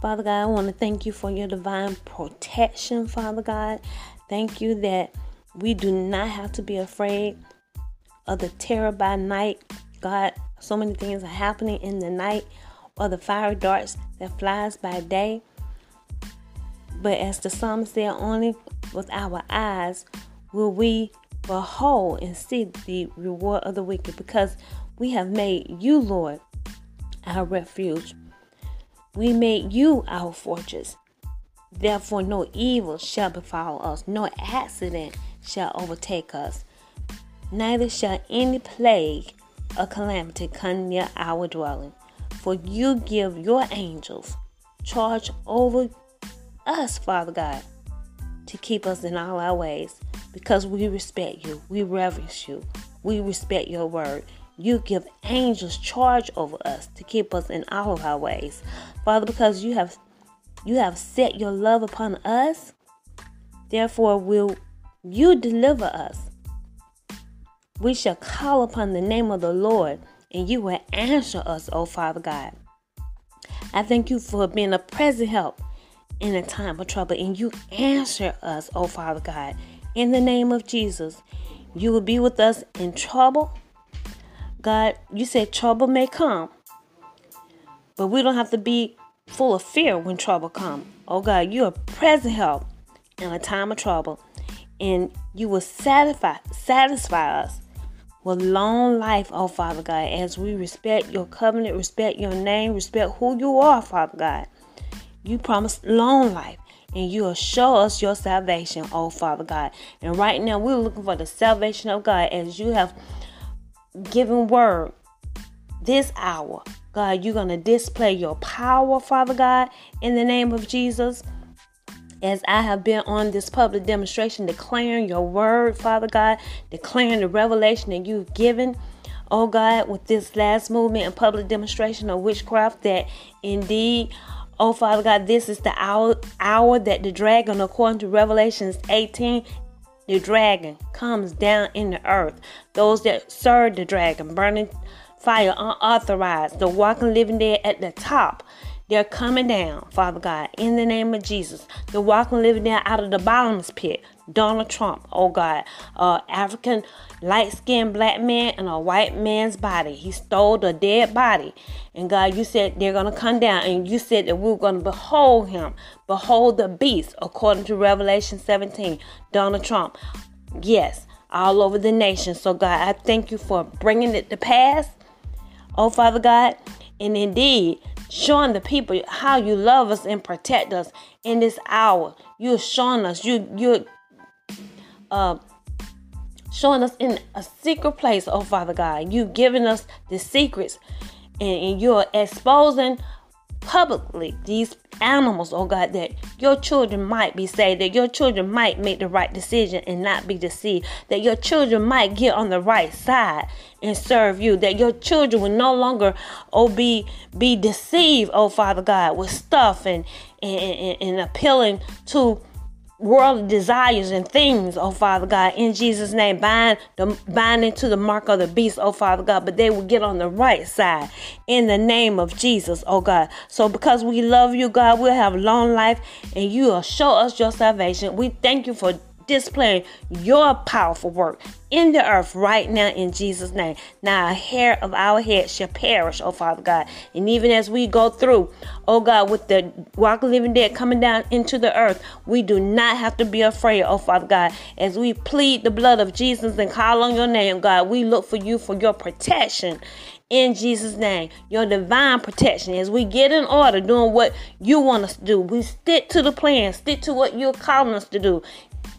Father God, I want to thank you for your divine protection, Father God. Thank you that we do not have to be afraid of the terror by night. God, so many things are happening in the night or the fire darts that flies by day. But as the psalmist said, only with our eyes will we behold and see the reward of the wicked because we have made you, Lord, our refuge. We made you our fortress. Therefore, no evil shall befall us, no accident shall overtake us, neither shall any plague or calamity come near our dwelling. For you give your angels charge over us, Father God, to keep us in all our ways because we respect you, we reverence you, we respect your word. You give angels charge over us to keep us in all of our ways. Father, because you have you have set your love upon us, therefore will you deliver us. We shall call upon the name of the Lord, and you will answer us, O Father God. I thank you for being a present help in a time of trouble, and you answer us, O Father God. In the name of Jesus, you will be with us in trouble. God, you said trouble may come, but we don't have to be full of fear when trouble comes. Oh God, you are present help in a time of trouble, and you will satisfy satisfy us with long life, oh Father God, as we respect your covenant, respect your name, respect who you are, Father God. You promised long life and you will show us your salvation, oh Father God. And right now we're looking for the salvation of God as you have given word this hour. God, you're going to display your power, Father God, in the name of Jesus. As I have been on this public demonstration declaring your word, Father God, declaring the revelation that you've given oh God, with this last movement and public demonstration of witchcraft, that indeed Oh, Father God, this is the hour, hour that the dragon, according to Revelations 18, the dragon comes down in the earth. Those that serve the dragon, burning fire unauthorized, the walking living dead at the top. They're coming down, Father God, in the name of Jesus. They're walking living down out of the bottomless pit. Donald Trump, oh God, uh, African light skinned black man in a white man's body. He stole the dead body. And God, you said they're going to come down, and you said that we we're going to behold him, behold the beast, according to Revelation 17. Donald Trump, yes, all over the nation. So, God, I thank you for bringing it to pass, oh Father God. And indeed, showing the people how you love us and protect us in this hour. You're showing us, you you're uh, showing us in a secret place, oh Father God. You've given us the secrets and, and you're exposing publicly these animals, oh God, that your children might be saved, that your children might make the right decision and not be deceived, that your children might get on the right side and serve you, that your children will no longer oh be be deceived, oh Father God, with stuff and and, and, and appealing to worldly desires and things, oh Father God, in Jesus' name, bind the bind into the mark of the beast, oh Father God, but they will get on the right side in the name of Jesus, oh God. So because we love you, God, we'll have long life and you will show us your salvation. We thank you for displaying your powerful work in the earth right now in Jesus' name. Now, a hair of our head shall perish, oh Father God. And even as we go through, oh God, with the walking living dead coming down into the earth, we do not have to be afraid, oh Father God. As we plead the blood of Jesus and call on your name, God, we look for you for your protection in Jesus' name. Your divine protection as we get in order doing what you want us to do. We stick to the plan, stick to what you're calling us to do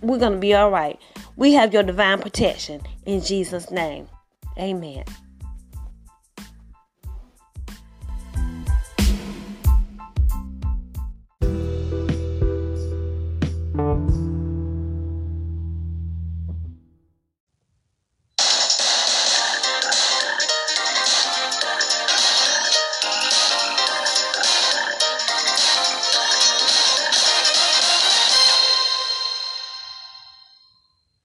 we're going to be all right. We have your divine protection in Jesus' name. Amen.